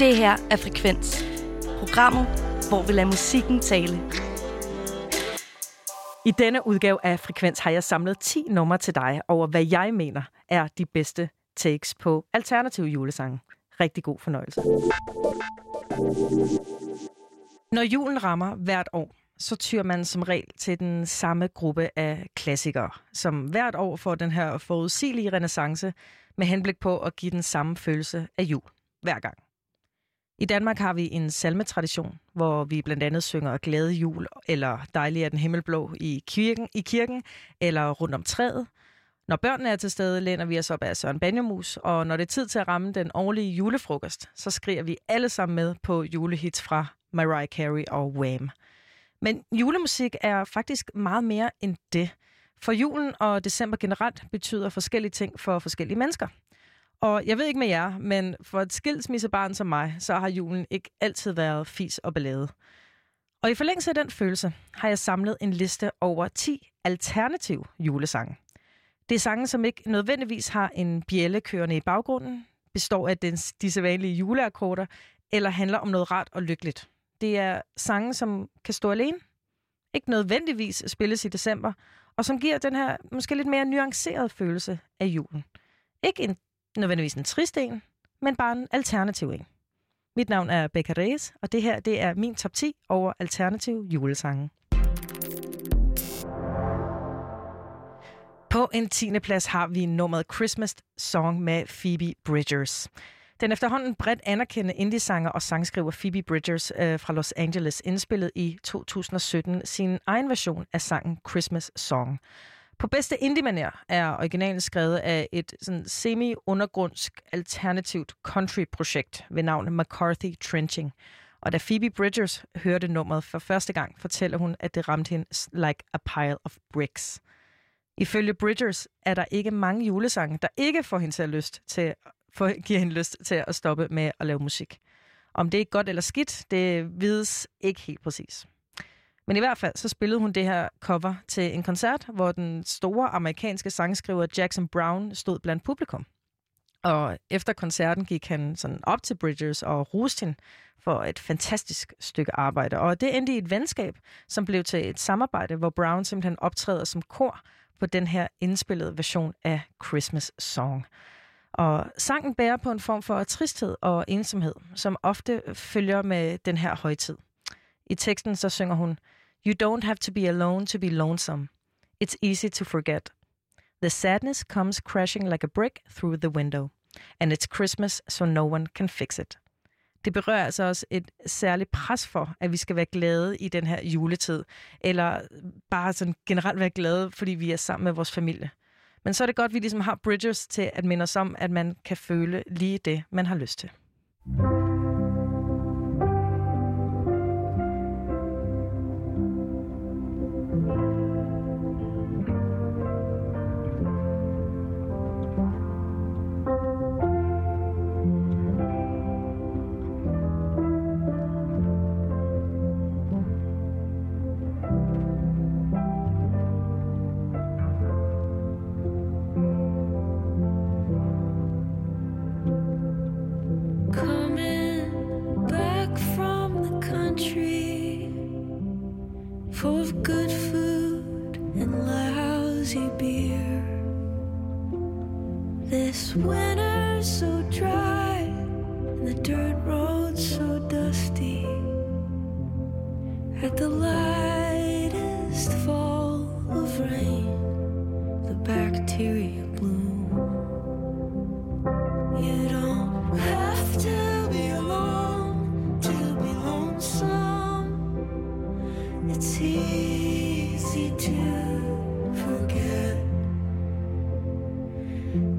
Det her er Frekvens. Programmet, hvor vi lader musikken tale. I denne udgave af Frekvens har jeg samlet 10 numre til dig over, hvad jeg mener er de bedste takes på alternative julesange. Rigtig god fornøjelse. Når julen rammer hvert år, så tyr man som regel til den samme gruppe af klassikere, som hvert år får den her forudsigelige renaissance med henblik på at give den samme følelse af jul hver gang. I Danmark har vi en salmetradition, hvor vi blandt andet synger Glade jul eller Dejlig er den himmelblå i kirken, i kirken eller rundt om træet. Når børnene er til stede, læner vi os op af Søren Banjomus, og når det er tid til at ramme den årlige julefrokost, så skriger vi alle sammen med på julehits fra Mariah Carey og Wham. Men julemusik er faktisk meget mere end det. For julen og december generelt betyder forskellige ting for forskellige mennesker. Og jeg ved ikke med jer, men for et skilsmissebarn som mig, så har julen ikke altid været fis og ballade. Og i forlængelse af den følelse har jeg samlet en liste over 10 alternative julesange. Det er sange, som ikke nødvendigvis har en bjælle kørende i baggrunden, består af den, de sædvanlige juleakkorder, eller handler om noget rart og lykkeligt. Det er sange, som kan stå alene, ikke nødvendigvis spilles i december, og som giver den her måske lidt mere nuanceret følelse af julen. Ikke en, nødvendigvis en trist en, men bare en alternativ en. Mit navn er Becca Reyes, og det her det er min top 10 over alternative julesange. På en tiende plads har vi nummeret Christmas Song med Phoebe Bridgers. Den efterhånden bredt anerkendte indie-sanger og sangskriver Phoebe Bridgers øh, fra Los Angeles indspillede i 2017 sin egen version af sangen Christmas Song. På bedste indie-manér er originalen skrevet af et sådan semi-undergrundsk alternativt country-projekt ved navn McCarthy Trenching. Og da Phoebe Bridgers hørte nummeret for første gang, fortæller hun, at det ramte hende like a pile of bricks. Ifølge Bridgers er der ikke mange julesange, der ikke får hende til at lyst til for, giver hende lyst til at stoppe med at lave musik. Om det er godt eller skidt, det vides ikke helt præcis. Men i hvert fald så spillede hun det her cover til en koncert, hvor den store amerikanske sangskriver Jackson Brown stod blandt publikum. Og efter koncerten gik han sådan op til Bridgers og roste hende for et fantastisk stykke arbejde. Og det endte i et venskab, som blev til et samarbejde, hvor Brown simpelthen optræder som kor på den her indspillede version af Christmas Song. Og sangen bærer på en form for tristhed og ensomhed, som ofte følger med den her højtid. I teksten så synger hun, You don't have to be alone to be lonesome. It's easy to forget. The sadness comes crashing like a brick through the window. And it's Christmas, so no one can fix it. Det berører altså også et særligt pres for, at vi skal være glade i den her juletid. Eller bare sådan generelt være glade, fordi vi er sammen med vores familie. Men så er det godt, at vi ligesom har bridges til at minde os om, at man kan føle lige det, man har lyst til.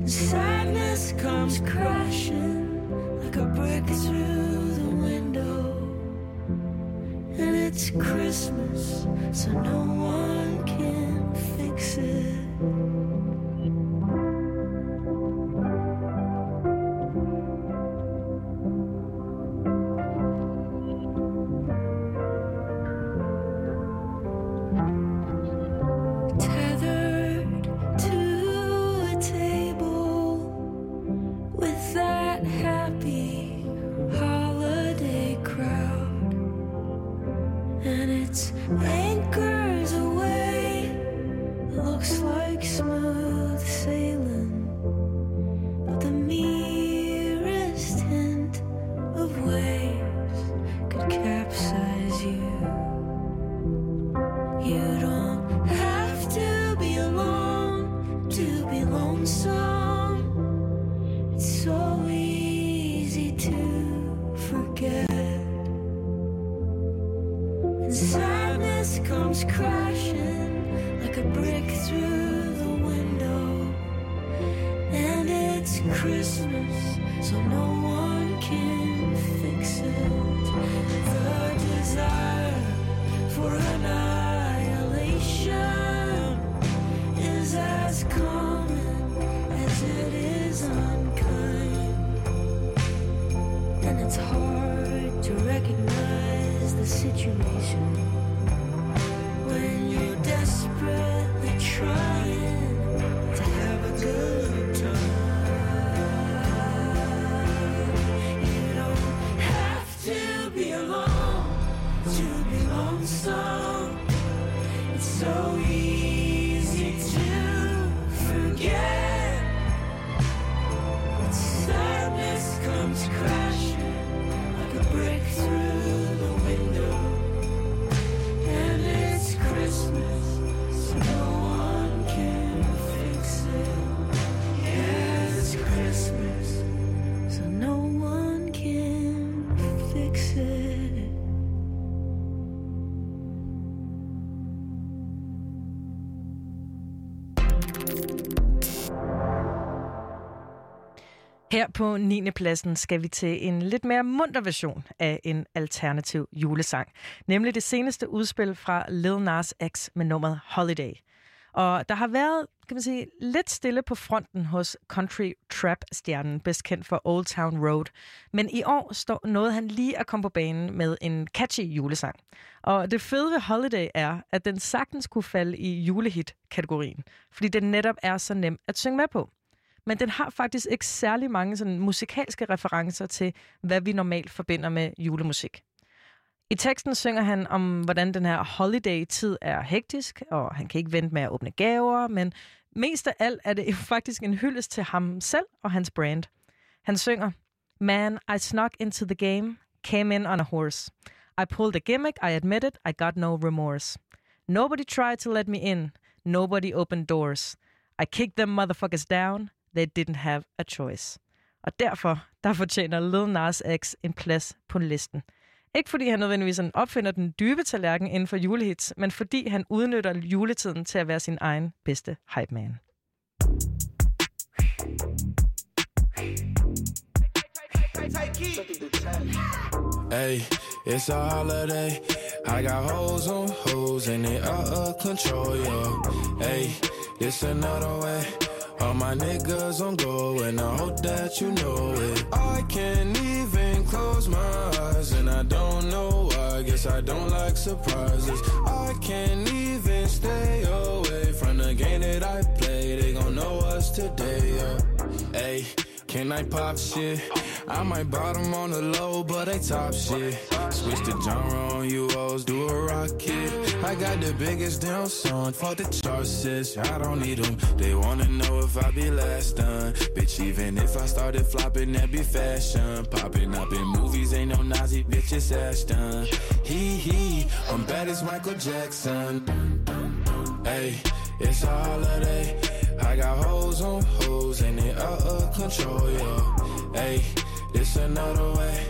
Sadness comes crashing like a brick through the window. And it's Christmas, so no one can fix it. Her på 9. pladsen skal vi til en lidt mere munter version af en alternativ julesang. Nemlig det seneste udspil fra Lil Nas X med nummeret Holiday. Og der har været, kan man sige, lidt stille på fronten hos country trap-stjernen, bedst kendt for Old Town Road. Men i år står noget han lige at komme på banen med en catchy julesang. Og det fede ved Holiday er, at den sagtens kunne falde i julehit-kategorien, fordi den netop er så nem at synge med på men den har faktisk ikke særlig mange sådan, musikalske referencer til, hvad vi normalt forbinder med julemusik. I teksten synger han om, hvordan den her holiday-tid er hektisk, og han kan ikke vente med at åbne gaver, men mest af alt er det faktisk en hyldest til ham selv og hans brand. Han synger, Man, I snuck into the game, came in on a horse. I pulled a gimmick, I admit it, I got no remorse. Nobody tried to let me in, nobody opened doors. I kicked them motherfuckers down, they didn't have a choice. Og derfor, der fortjener Lil Nas X en plads på listen. Ikke fordi han nødvendigvis opfinder den dybe tallerken inden for julehits, men fordi han udnytter juletiden til at være sin egen bedste hype man. Hey, it's a holiday. I got hoes on hoes and they out of control, yo. Hey, it's another way. All my niggas on go and I hope that you know it. I can't even close my eyes and I don't know why. Guess I don't like surprises. I can't even stay away from the game that I play. They gon' know us today, yeah. Hey. Can I pop shit? I might bottom on the low, but I top shit. Switch the genre on you hoes, do a rocket. I got the biggest damn song, fuck the charts. I don't need them. They wanna know if I be last done. Bitch, even if I started flopping, that be fashion. Popping up in movies, ain't no Nazi bitch, it's Ashton. Hee hee, I'm bad as Michael Jackson. Hey, it's a holiday. I got hoes on hoes and they out of control, yo. Hey, this another way.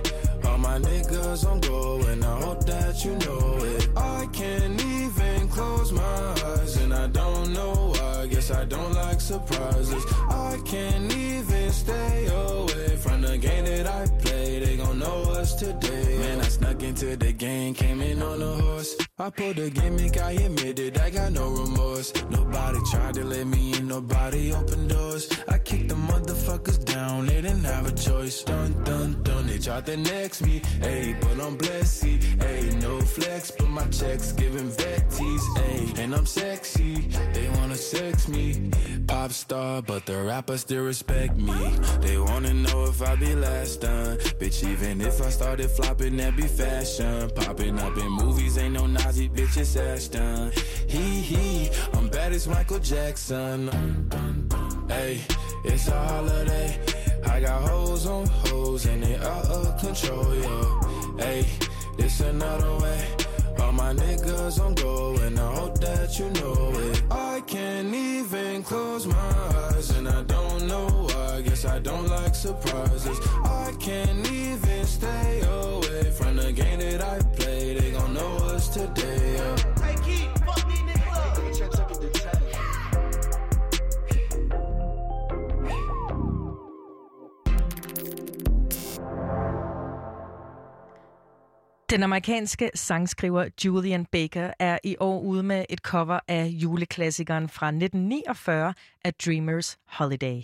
All my niggas on go and I hope that you know it. I can't even close my eyes and I don't know why. Guess I don't like surprises. I can't even stay away from the game that I play. They gon' know us today. Man, I snuck into the game, came in on a horse. I pulled a gimmick, I admit it, I got no remorse. Nobody tried to let me in, nobody opened doors. I kicked the motherfuckers down, they didn't have a choice. Dun dun dun, they tried to next me. Ayy, but I'm blessed, ayy, no flex, but my checks giving vetties, ayy. And I'm sexy, they wanna sex me. Pop star, but the rappers still respect me. They wanna know if I be last done. Bitch, even if I started flopping, that be fashion. Popping up in movies, ain't no Nazi bitch, it's Ashton. Hee hee, I'm bad as Michael Jackson. Hey, it's a holiday. I got hoes on hoes and they out of control, yo. Hey, this another way. All my niggas on go and I hope that you know it. I can't even close my eyes and I don't know why. Guess I don't like surprises. I can't Den amerikanske sangskriver Julian Baker er i år ude med et cover af juleklassikeren fra 1949 af Dreamers Holiday.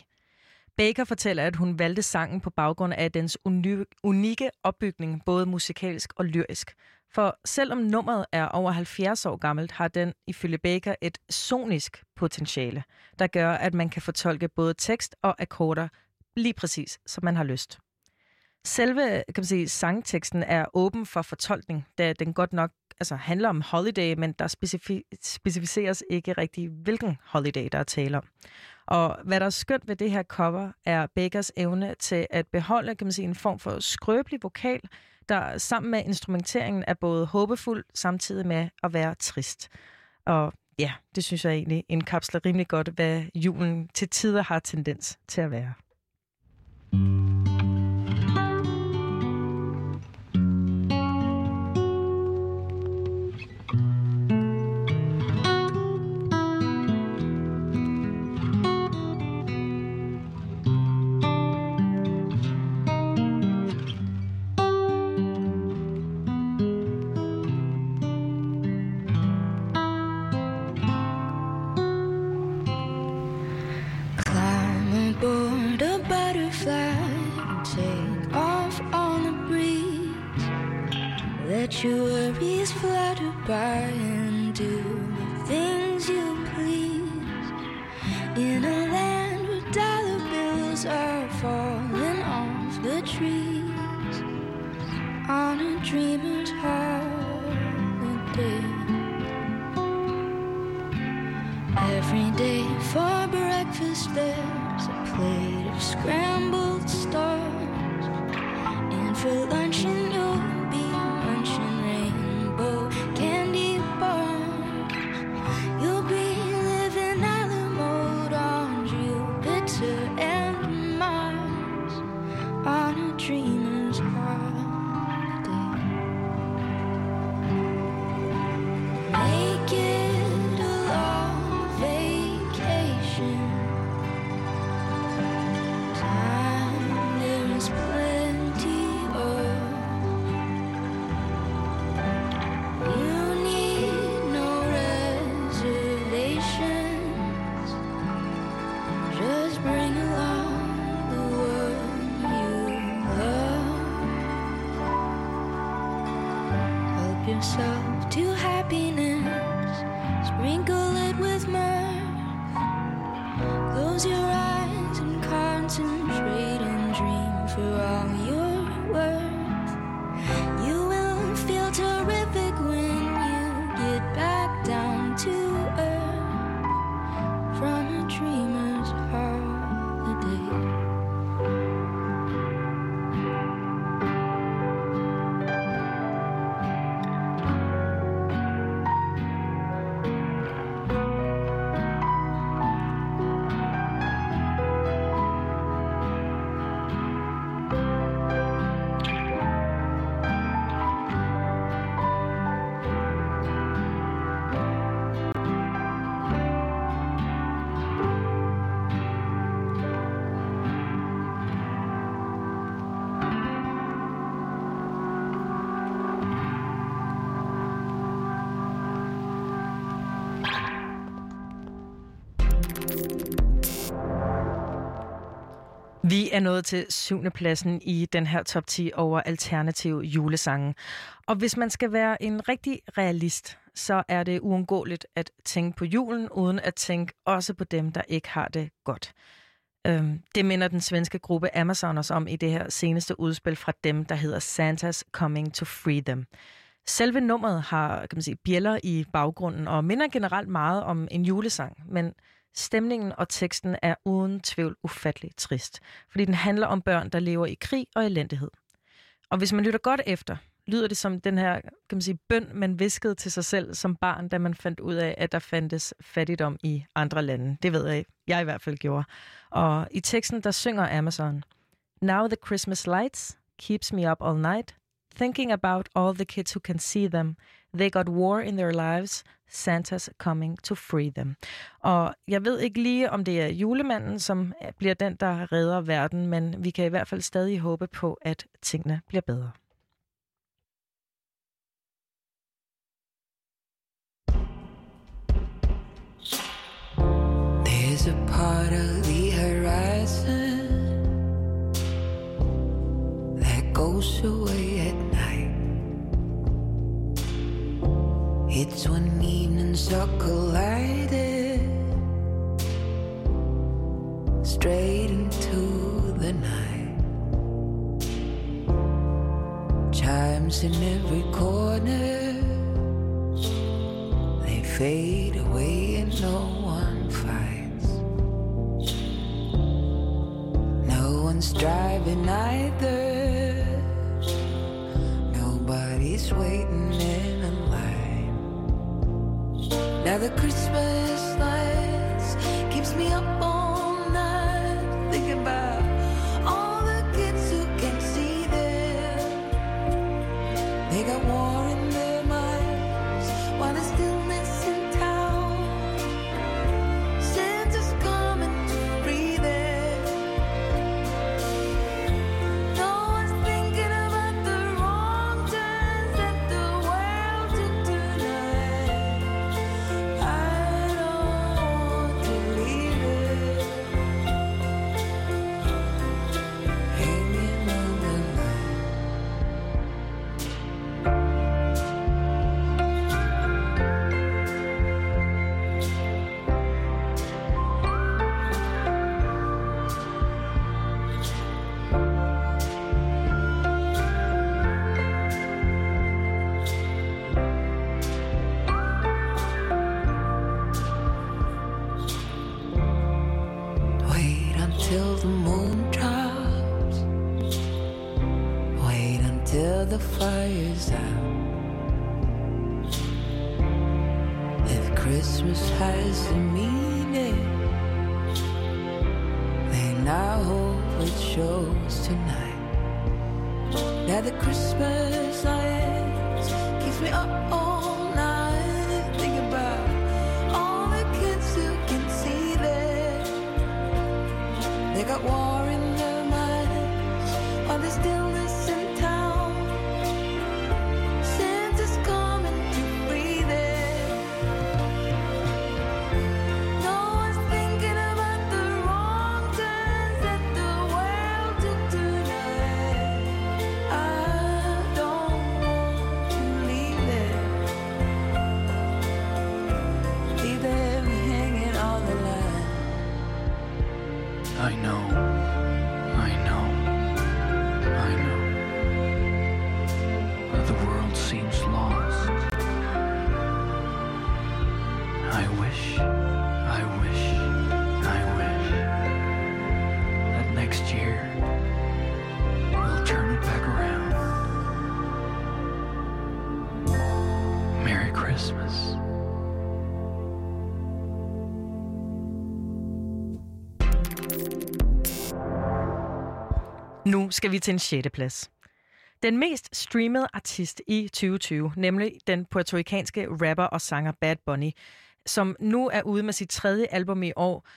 Baker fortæller, at hun valgte sangen på baggrund af dens uni- unikke opbygning, både musikalsk og lyrisk. For selvom nummeret er over 70 år gammelt, har den ifølge Baker et sonisk potentiale, der gør, at man kan fortolke både tekst og akkorder lige præcis, som man har lyst. Selve kan man sige, sangteksten er åben for fortolkning, da den godt nok altså, handler om holiday, men der specifi- specificeres ikke rigtig, hvilken holiday der er tale om. Og hvad der er skønt ved det her cover, er Bakers evne til at beholde kan man sige, en form for skrøbelig vokal, der sammen med instrumenteringen er både håbefuld, samtidig med at være trist. Og ja, det synes jeg egentlig indkapsler rimelig godt, hvad julen til tider har tendens til at være. Mm. Vi er nået til syvende pladsen i den her top 10 over alternative julesange. Og hvis man skal være en rigtig realist, så er det uundgåeligt at tænke på julen, uden at tænke også på dem, der ikke har det godt. Øhm, det minder den svenske gruppe Amazon os om i det her seneste udspil fra dem, der hedder Santa's Coming to Free Them. Selve nummeret har kan man sige, bjæller i baggrunden og minder generelt meget om en julesang, men stemningen og teksten er uden tvivl ufattelig trist, fordi den handler om børn, der lever i krig og elendighed. Og hvis man lytter godt efter, lyder det som den her kan man sige, bøn, man viskede til sig selv som barn, da man fandt ud af, at der fandtes fattigdom i andre lande. Det ved jeg, jeg i hvert fald gjorde. Og i teksten, der synger Amazon, Now the Christmas lights keeps me up all night, thinking about all the kids who can see them. They got war in their lives. Santa's coming to free them. Og jeg ved ikke lige, om det er julemanden, som øh, bliver den, der redder verden, men vi kan i hvert fald stadig håbe på, at tingene bliver bedre. There's a part of the horizon that goes away It's when evenings are collided straight into the night. Chimes in every corner they fade away and no one fights. No one's driving either. Nobody's waiting the Christmas lights fire's out. If Christmas has a meaning, then I hope it shows tonight. Now the Christmas lights keeps me up all night thinking about all the kids who can see them. They got war Nu skal vi til en sjette plads. Den mest streamede artist i 2020, nemlig den puertorikanske rapper og sanger Bad Bunny, som nu er ude med sit tredje album i år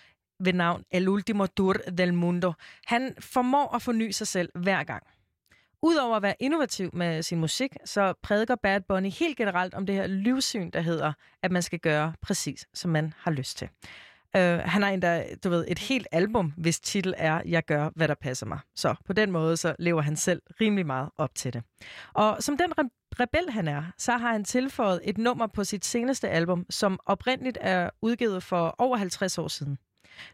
ved navn El Último Tour del Mundo. Han formår at forny sig selv hver gang. Udover at være innovativ med sin musik, så prædiker Bad Bunny helt generelt om det her livssyn, der hedder, at man skal gøre præcis, som man har lyst til. Uh, han har endda, du ved, et helt album, hvis titel er Jeg gør, hvad der passer mig. Så på den måde, så lever han selv rimelig meget op til det. Og som den re- rebel han er, så har han tilføjet et nummer på sit seneste album, som oprindeligt er udgivet for over 50 år siden.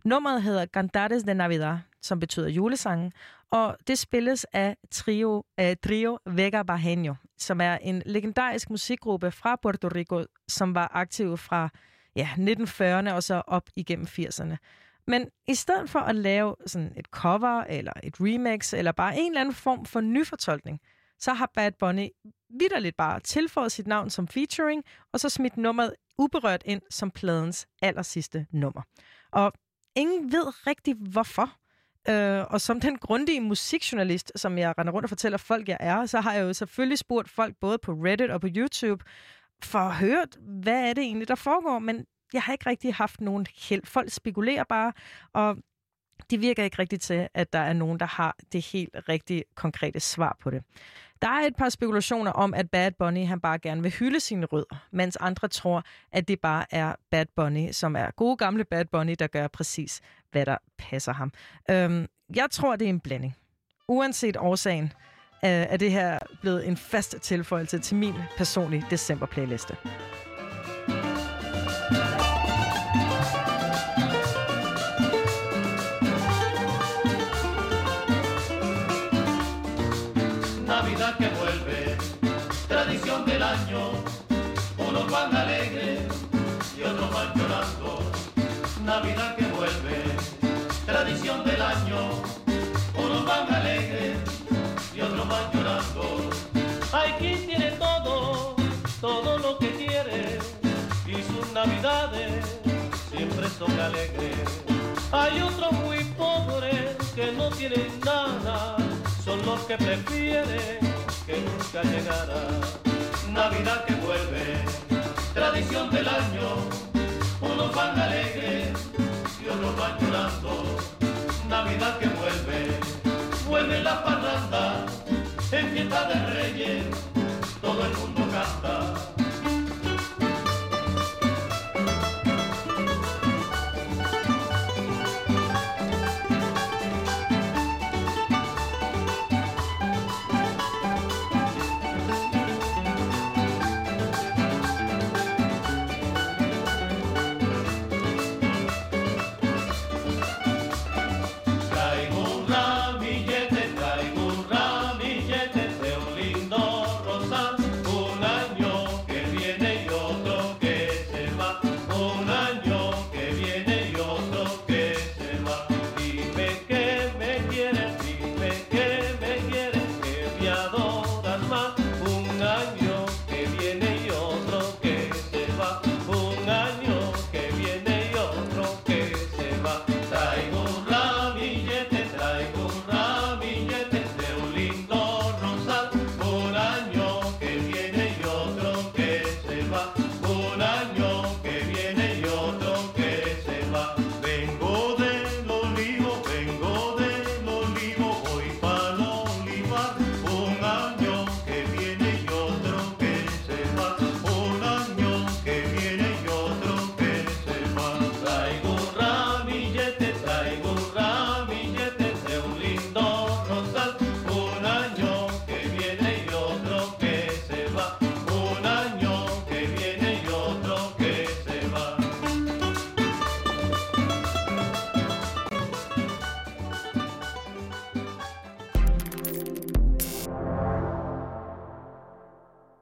Nummeret hedder Cantares de Navidad, som betyder julesangen, og det spilles af trio, af trio Vega Barreño, som er en legendarisk musikgruppe fra Puerto Rico, som var aktiv fra ja, 1940'erne og så op igennem 80'erne. Men i stedet for at lave sådan et cover eller et remix eller bare en eller anden form for nyfortolkning, så har Bad Bunny vidderligt bare tilføjet sit navn som featuring, og så smidt nummeret uberørt ind som pladens allersidste nummer. Og ingen ved rigtig hvorfor. Øh, og som den grundige musikjournalist, som jeg render rundt og fortæller folk, jeg er, så har jeg jo selvfølgelig spurgt folk både på Reddit og på YouTube, for hørt, hvad er det egentlig, der foregår, men jeg har ikke rigtig haft nogen held. Folk spekulerer bare, og det virker ikke rigtigt til, at der er nogen, der har det helt rigtige, konkrete svar på det. Der er et par spekulationer om, at Bad Bunny han bare gerne vil hylde sine rødder, mens andre tror, at det bare er Bad Bunny, som er gode gamle Bad Bunny, der gør præcis, hvad der passer ham. Øhm, jeg tror, det er en blanding. Uanset årsagen, Øh, er det her blevet en fast tilføjelse til min personlige december-playliste. Hay otros muy pobres que no tienen nada, son los que prefieren que nunca llegara. Navidad que vuelve, tradición del año, unos van alegres y otros van llorando. Navidad que vuelve, vuelve la parranda, en fiesta de reyes, todo el mundo canta.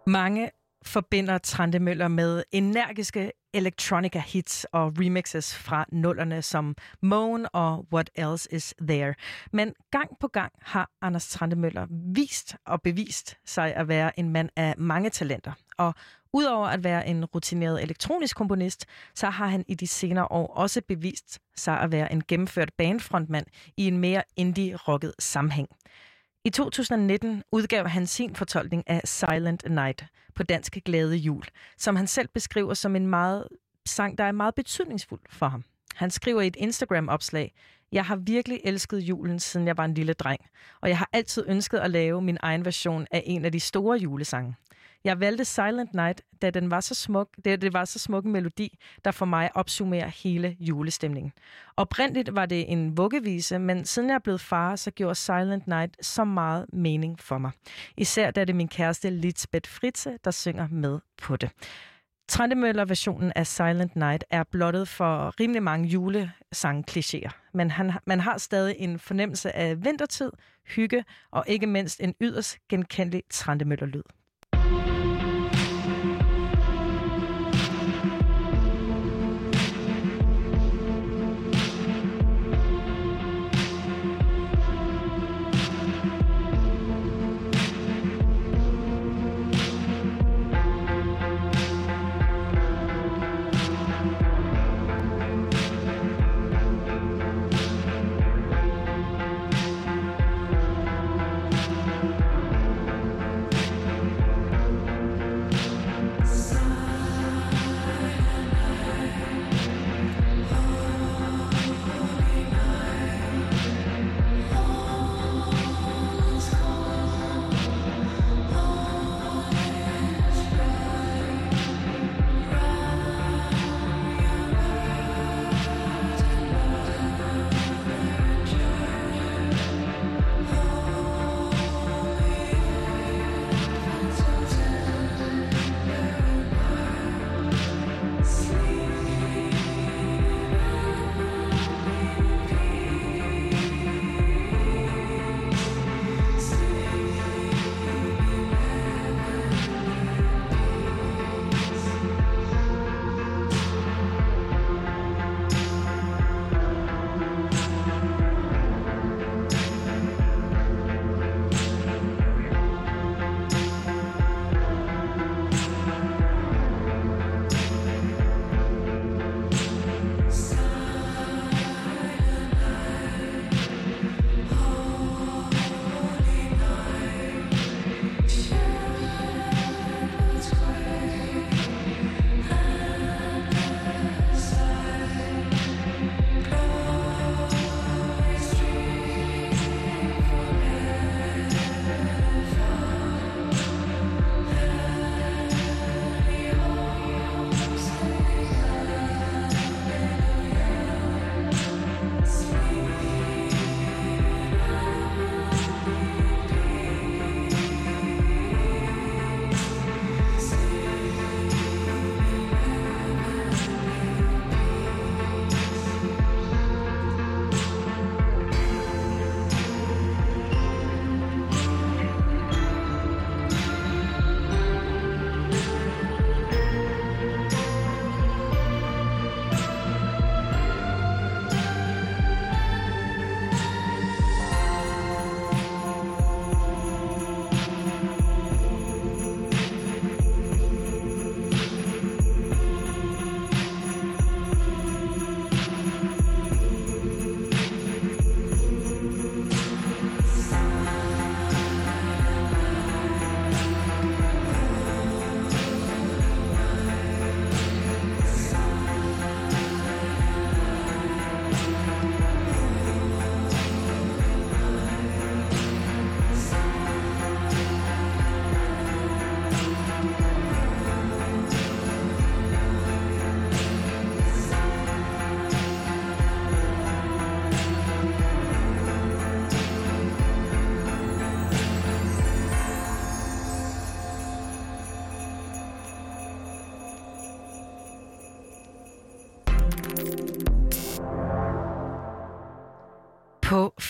Mange forbinder Trante Møller med energiske electronica hits og remixes fra nullerne som Moan og What Else Is There. Men gang på gang har Anders Trante Møller vist og bevist sig at være en mand af mange talenter. Og udover at være en rutineret elektronisk komponist, så har han i de senere år også bevist sig at være en gennemført bandfrontmand i en mere indie-rocket sammenhæng. I 2019 udgav han sin fortolkning af Silent Night på dansk Glade Jul, som han selv beskriver som en meget sang, der er meget betydningsfuld for ham. Han skriver i et Instagram-opslag, Jeg har virkelig elsket julen, siden jeg var en lille dreng, og jeg har altid ønsket at lave min egen version af en af de store julesange. Jeg valgte Silent Night, da den var så smuk, da det var så smuk en melodi, der for mig opsummerer hele julestemningen. Oprindeligt var det en vuggevise, men siden jeg er blevet far, så gjorde Silent Night så meget mening for mig. Især da det er min kæreste Lisbeth Fritze, der synger med på det. Trendemøller-versionen af Silent Night er blottet for rimelig mange julesang-klichéer, men han, man har stadig en fornemmelse af vintertid, hygge og ikke mindst en yderst genkendelig Trendemøller-lyd.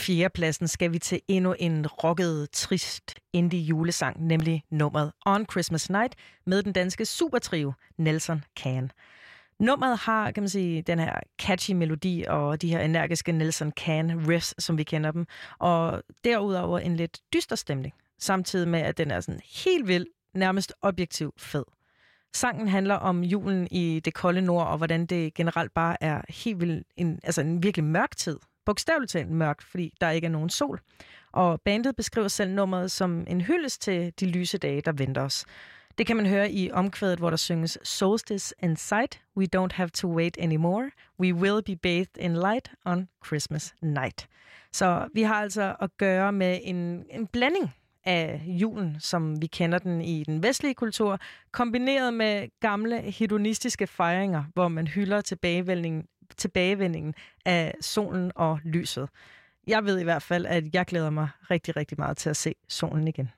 Fjerdepladsen skal vi til endnu en rocket, trist indie julesang, nemlig nummeret On Christmas Night med den danske supertrio Nelson Can. Nummeret har, kan man sige, den her catchy melodi og de her energiske Nelson Can riffs, som vi kender dem, og derudover en lidt dyster stemning, samtidig med, at den er sådan helt vild, nærmest objektiv fed. Sangen handler om julen i det kolde nord, og hvordan det generelt bare er helt vildt en, altså en virkelig mørk tid. Bogstaveligt talt mørkt, fordi der ikke er nogen sol. Og bandet beskriver selv nummeret som en hyldest til de lyse dage, der venter os. Det kan man høre i omkvædet, hvor der synges Solstice and sight, we don't have to wait anymore, we will be bathed in light on Christmas night. Så vi har altså at gøre med en, en blanding af julen, som vi kender den i den vestlige kultur, kombineret med gamle hedonistiske fejringer, hvor man hylder tilbagevældningen tilbagevendingen af solen og lyset. Jeg ved i hvert fald, at jeg glæder mig rigtig, rigtig meget til at se solen igen.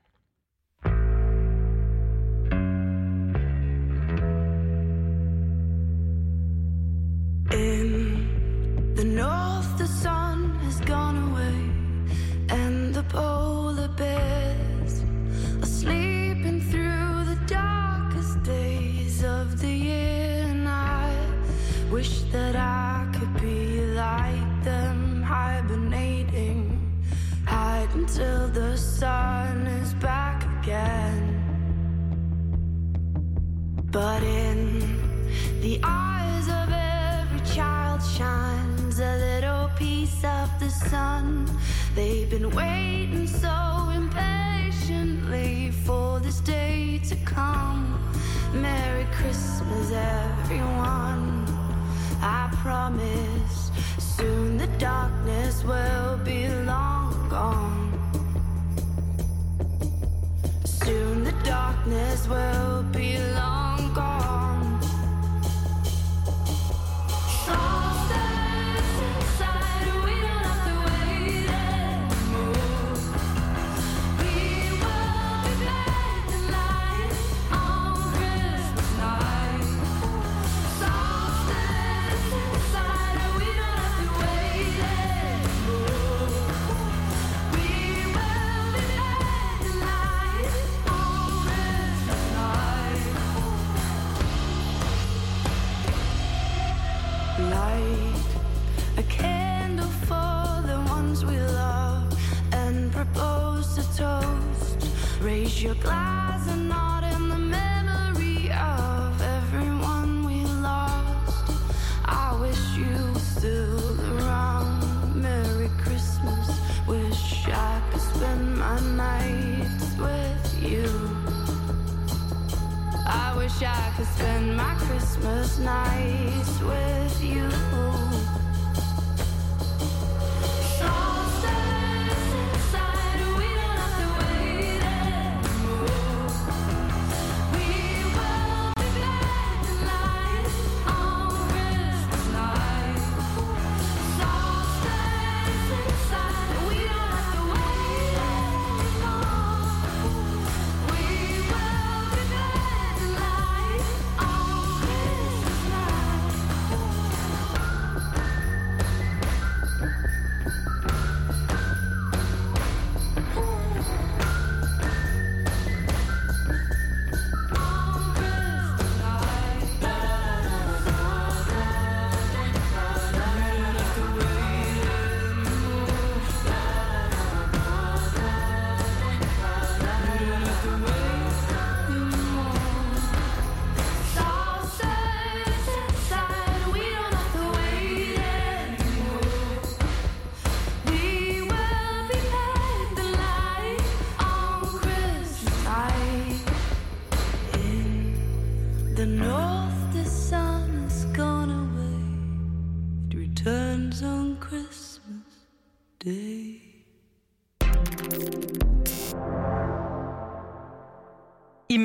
Sun. They've been waiting so impatiently for this day to come. Merry Christmas, everyone. I promise soon the darkness will be long gone. Soon the darkness will be long gone. Solstice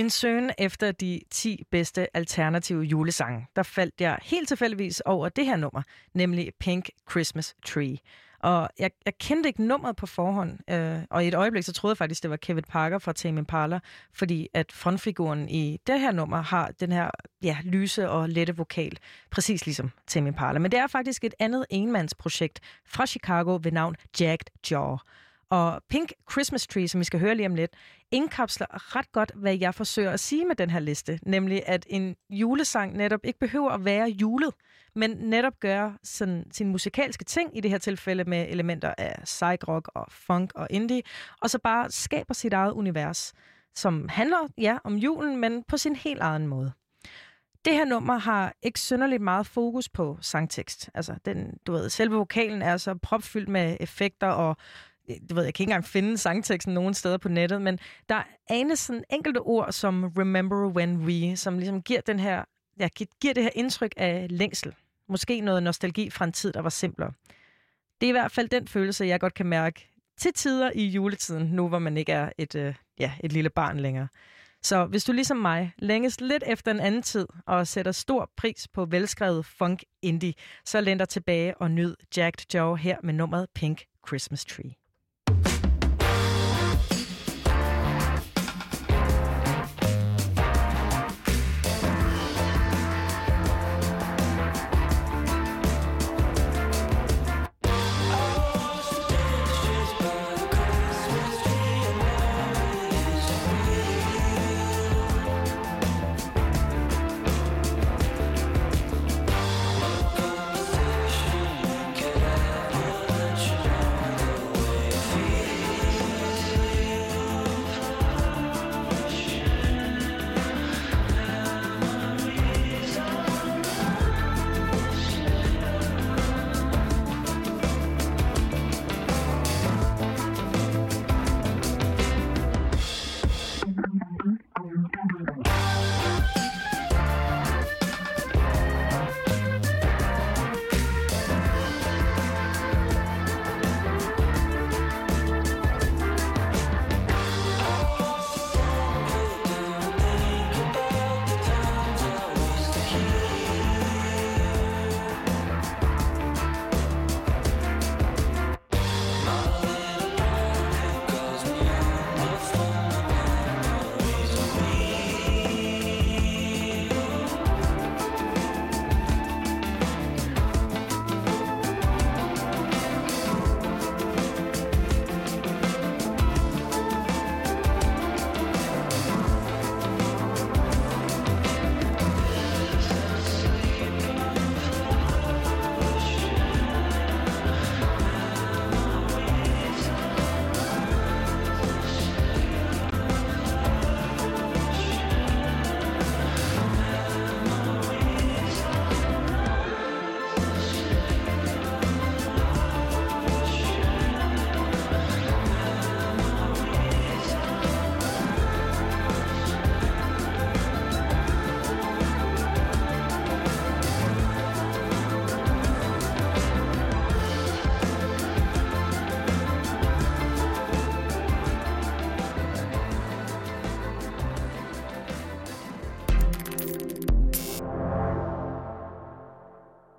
min søn efter de 10 bedste alternative julesange, der faldt jeg helt tilfældigvis over det her nummer, nemlig Pink Christmas Tree. Og jeg, jeg kendte ikke nummeret på forhånd, øh, og i et øjeblik så troede jeg faktisk, det var Kevin Parker fra Tame Impala, fordi at frontfiguren i det her nummer har den her ja, lyse og lette vokal, præcis ligesom Tame Impala. Men det er faktisk et andet enmandsprojekt fra Chicago ved navn Jagged Jaw. Og Pink Christmas Tree, som vi skal høre lige om lidt, indkapsler ret godt, hvad jeg forsøger at sige med den her liste. Nemlig, at en julesang netop ikke behøver at være julet, men netop gøre sådan, sin musikalske ting, i det her tilfælde med elementer af psych-rock og funk og indie, og så bare skaber sit eget univers, som handler, ja, om julen, men på sin helt egen måde. Det her nummer har ikke synderligt meget fokus på sangtekst. Altså, den, du ved, selve vokalen er så propfyldt med effekter og du ved, jeg kan ikke engang finde sangteksten nogen steder på nettet, men der anes sådan enkelte ord som Remember When We, som ligesom giver, den her, ja, giver det her indtryk af længsel. Måske noget nostalgi fra en tid, der var simplere. Det er i hvert fald den følelse, jeg godt kan mærke til tider i juletiden, nu hvor man ikke er et, øh, ja, et lille barn længere. Så hvis du ligesom mig længes lidt efter en anden tid og sætter stor pris på velskrevet funk indie, så læn dig tilbage og nyd Jacked Joe her med nummeret Pink Christmas Tree.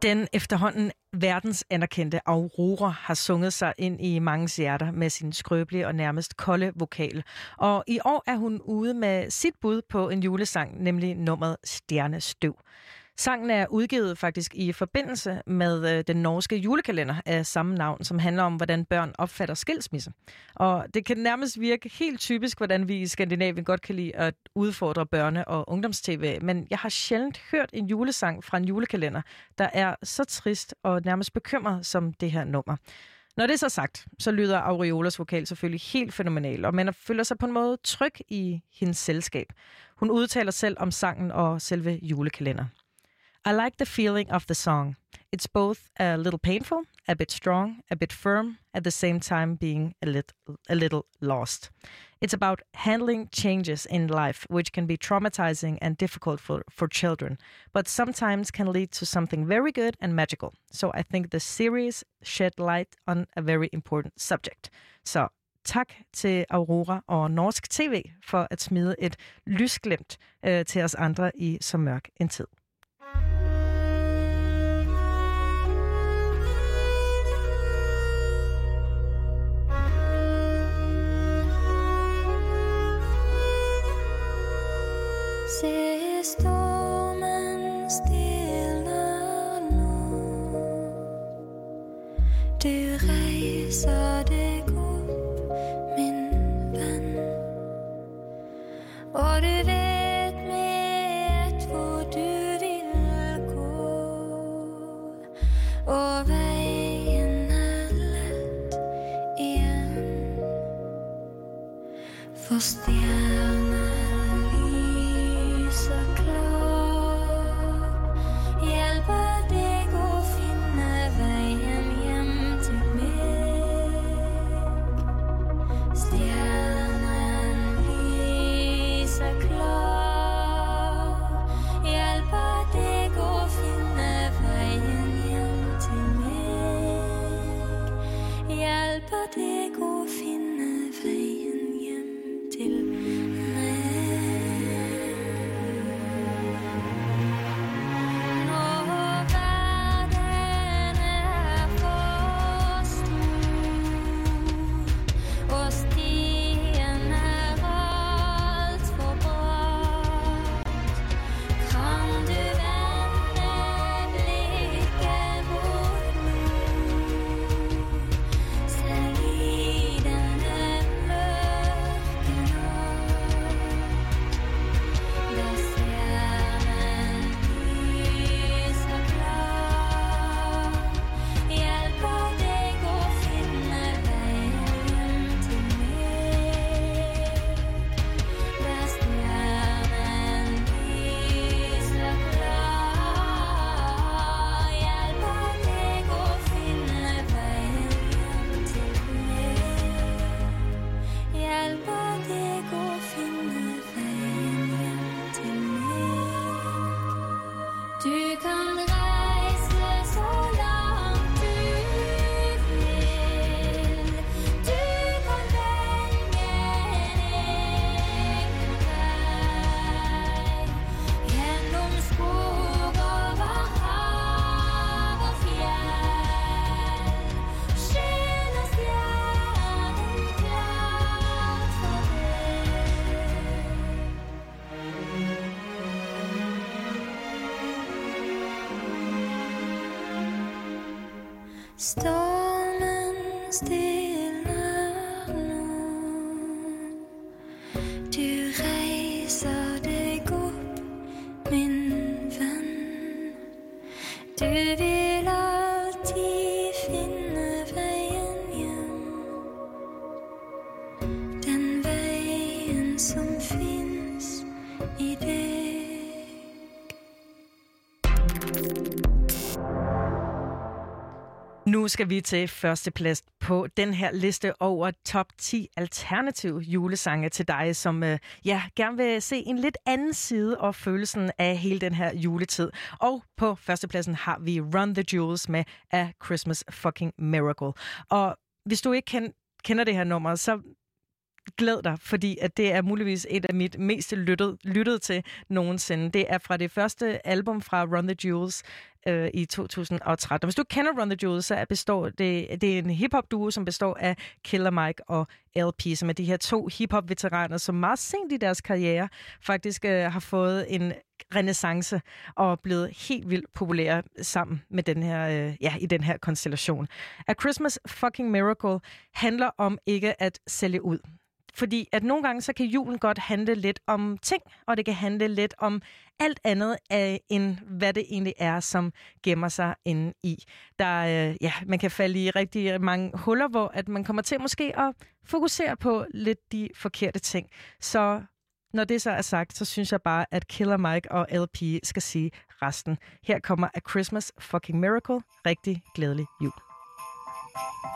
Den efterhånden verdens anerkendte Aurora har sunget sig ind i mange hjerter med sin skrøbelige og nærmest kolde vokal. Og i år er hun ude med sit bud på en julesang, nemlig nummeret Stjernestøv. Sangen er udgivet faktisk i forbindelse med øh, den norske julekalender af samme navn, som handler om, hvordan børn opfatter skilsmisse. Og det kan nærmest virke helt typisk, hvordan vi i Skandinavien godt kan lide at udfordre børne- og ungdomstv, men jeg har sjældent hørt en julesang fra en julekalender, der er så trist og nærmest bekymret som det her nummer. Når det er så sagt, så lyder Aureolas vokal selvfølgelig helt fænomenal, og man føler sig på en måde tryg i hendes selskab. Hun udtaler selv om sangen og selve julekalender. I like the feeling of the song. It's both a little painful, a bit strong, a bit firm, at the same time being a little, a little lost. It's about handling changes in life, which can be traumatizing and difficult for, for children, but sometimes can lead to something very good and magical. So I think the series shed light on a very important subject. Så tak til Aurora og Norsk TV for at smide et lysglimt øh, til os andre i så mørk en tid. Du rejser Du vil alltid finne veien hjem. Den vejen, som findes i dig Nu skal vi til førsteplads på den her liste over top 10 alternative julesange til dig, som øh, ja, gerne vil se en lidt anden side og følelsen af hele den her juletid. Og på førstepladsen har vi Run the Jewels med A Christmas Fucking Miracle. Og hvis du ikke kender det her nummer, så glæd dig, fordi at det er muligvis et af mit mest lyttet, lyttet til nogensinde. Det er fra det første album fra Run the Jewels øh, i 2013. Og hvis du kender Run the Jewels, så består det, det er en hiphop-duo, som består af Killer Mike og LP, som er de her to hiphop-veteraner, som meget sent i deres karriere faktisk øh, har fået en renaissance og blevet helt vildt populære sammen med den her, øh, ja, i den her konstellation. A Christmas Fucking Miracle handler om ikke at sælge ud. Fordi at nogle gange, så kan julen godt handle lidt om ting, og det kan handle lidt om alt andet af, end hvad det egentlig er, som gemmer sig inde i. Der, øh, ja, man kan falde i rigtig mange huller, hvor at man kommer til måske at fokusere på lidt de forkerte ting. Så når det så er sagt, så synes jeg bare, at Killer Mike og LP skal sige resten. Her kommer A Christmas Fucking Miracle. Rigtig glædelig jul. That was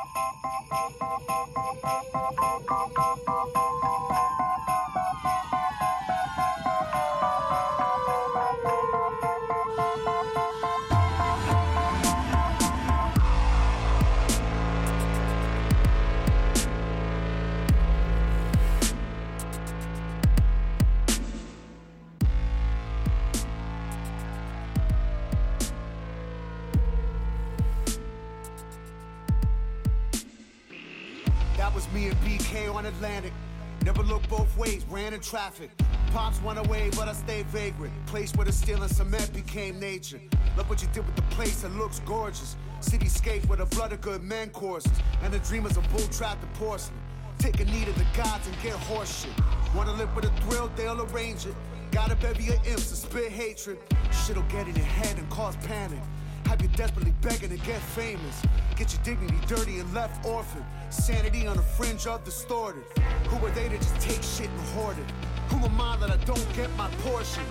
Atlantic. Never look both ways, ran in traffic. Pops went away, but I stayed vagrant. Place where the steel and cement became nature. Look what you did with the place that looks gorgeous. Cityscape where the blood of good men courses. And the dreamers of bull trapped in porcelain. Take a knee to the gods and get horse shit. Wanna live with a thrill, they'll arrange it. Got a bevy of imps to spit hatred. Shit'll get in your head and cause panic. Have you desperately begging to get famous. Get your dignity dirty and left orphaned. Sanity on the fringe of distorted. Who are they to just take shit and hoard it? Who am I that I don't get my portion?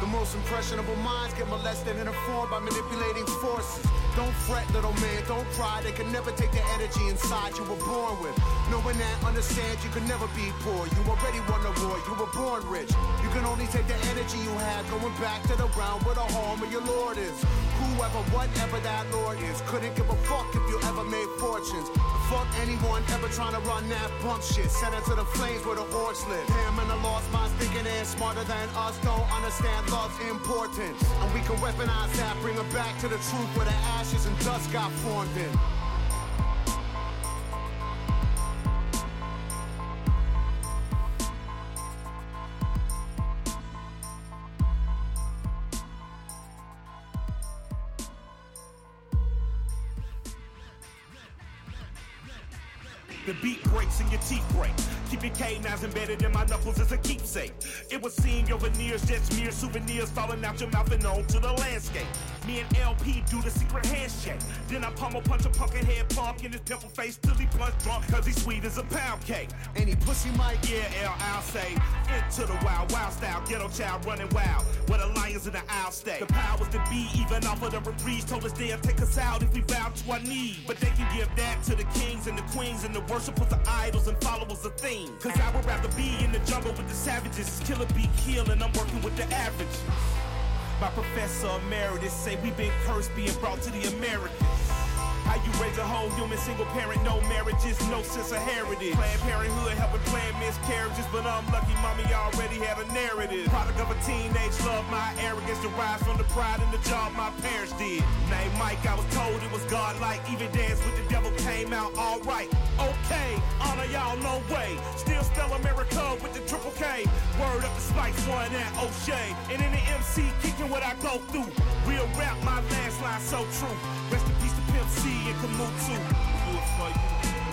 The most impressionable minds get molested and informed by manipulating forces. Don't fret, little man, don't cry. They can never take the energy inside you were born with. Knowing that, understand you can never be poor. You already won the war, you were born rich. You can only take the energy you had going back to the ground where the home of your Lord is. Whoever, whatever that Lord is, couldn't give a fuck if you ever made fortunes. Fuck anyone ever trying to run that bump shit. Send it to the flames where the orcs live. Him and the lost minds thinking they're smarter than us. Don't understand love's importance. And we can weaponize that, bring it back to the truth where the ashes and dust got formed in. Embedded in my knuckles as a keepsake. Your veneers, just mere souvenirs falling out your mouth and onto the landscape. Me and LP do the secret handshake. Then I pummel punch a pumpkin head punk in his pimple face till he punch drunk cause he's sweet as a pound cake. Any pussy mic? Yeah, L, I'll say. Into the wild, wild style, ghetto child running wild. Where the lions in the aisle stay. The powers that be, even off of the reprise, told us they'll take us out if we bow to our knees. But they can give that to the kings and the queens and the worshipers of idols and followers of things. Cause I would rather be in the jungle with the savages. Killer be kill and I'm working with the averages. My professor emeritus say we been cursed being brought to the Americas. How you raise a whole human single parent, no marriages, no sense of heritage. Planned parenthood helping plan miscarriages, but I'm lucky mommy already had a narrative. Product of a teenage love, my arrogance derives from the pride in the job my parents did. Name Mike, I was told it was godlike. Even dance with the devil came out alright. Okay, honor y'all, no way. Still spell America with the triple K. Up the Spice One at O'Shea. And in the MC, kicking what I go through. Real rap, my last line so true. Rest in peace to Pimp C and Kamut too.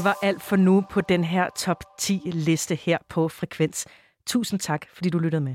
Det var alt for nu på den her top 10 liste her på Frekvens. Tusind tak, fordi du lyttede med.